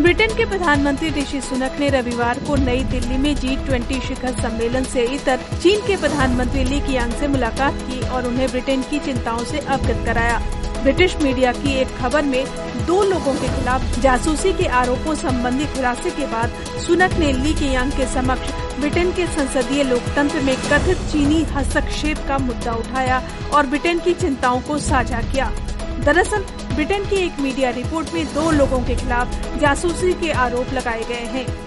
Britain के प्रधानमंत्री ऋषि सुनक ने रविवार को नई दिल्ली में जी ट्वेंटी शिखर सम्मेलन से इतर चीन के प्रधानमंत्री ली कियांग से मुलाकात की और उन्हें ब्रिटेन की चिंताओं से अवगत कराया। ब्रिटिश मीडिया की एक खबर में दो लोगों के खिलाफ जासूसी के आरोपों संबंधी खुलासे के बाद सुनक ने ली कियांग के समक्ष ब्रिटेन के संसदीय लोकतंत्र में कथित चीनी हस्तक्षेप का मुद्दा उठाया और ब्रिटेन की चिंताओं को साझा किया। दरअसल, ब्रिटेन की एक मीडिया रिपोर्ट में दो लोगों के खिलाफ जासूसी के आरोप लगाए गए हैं।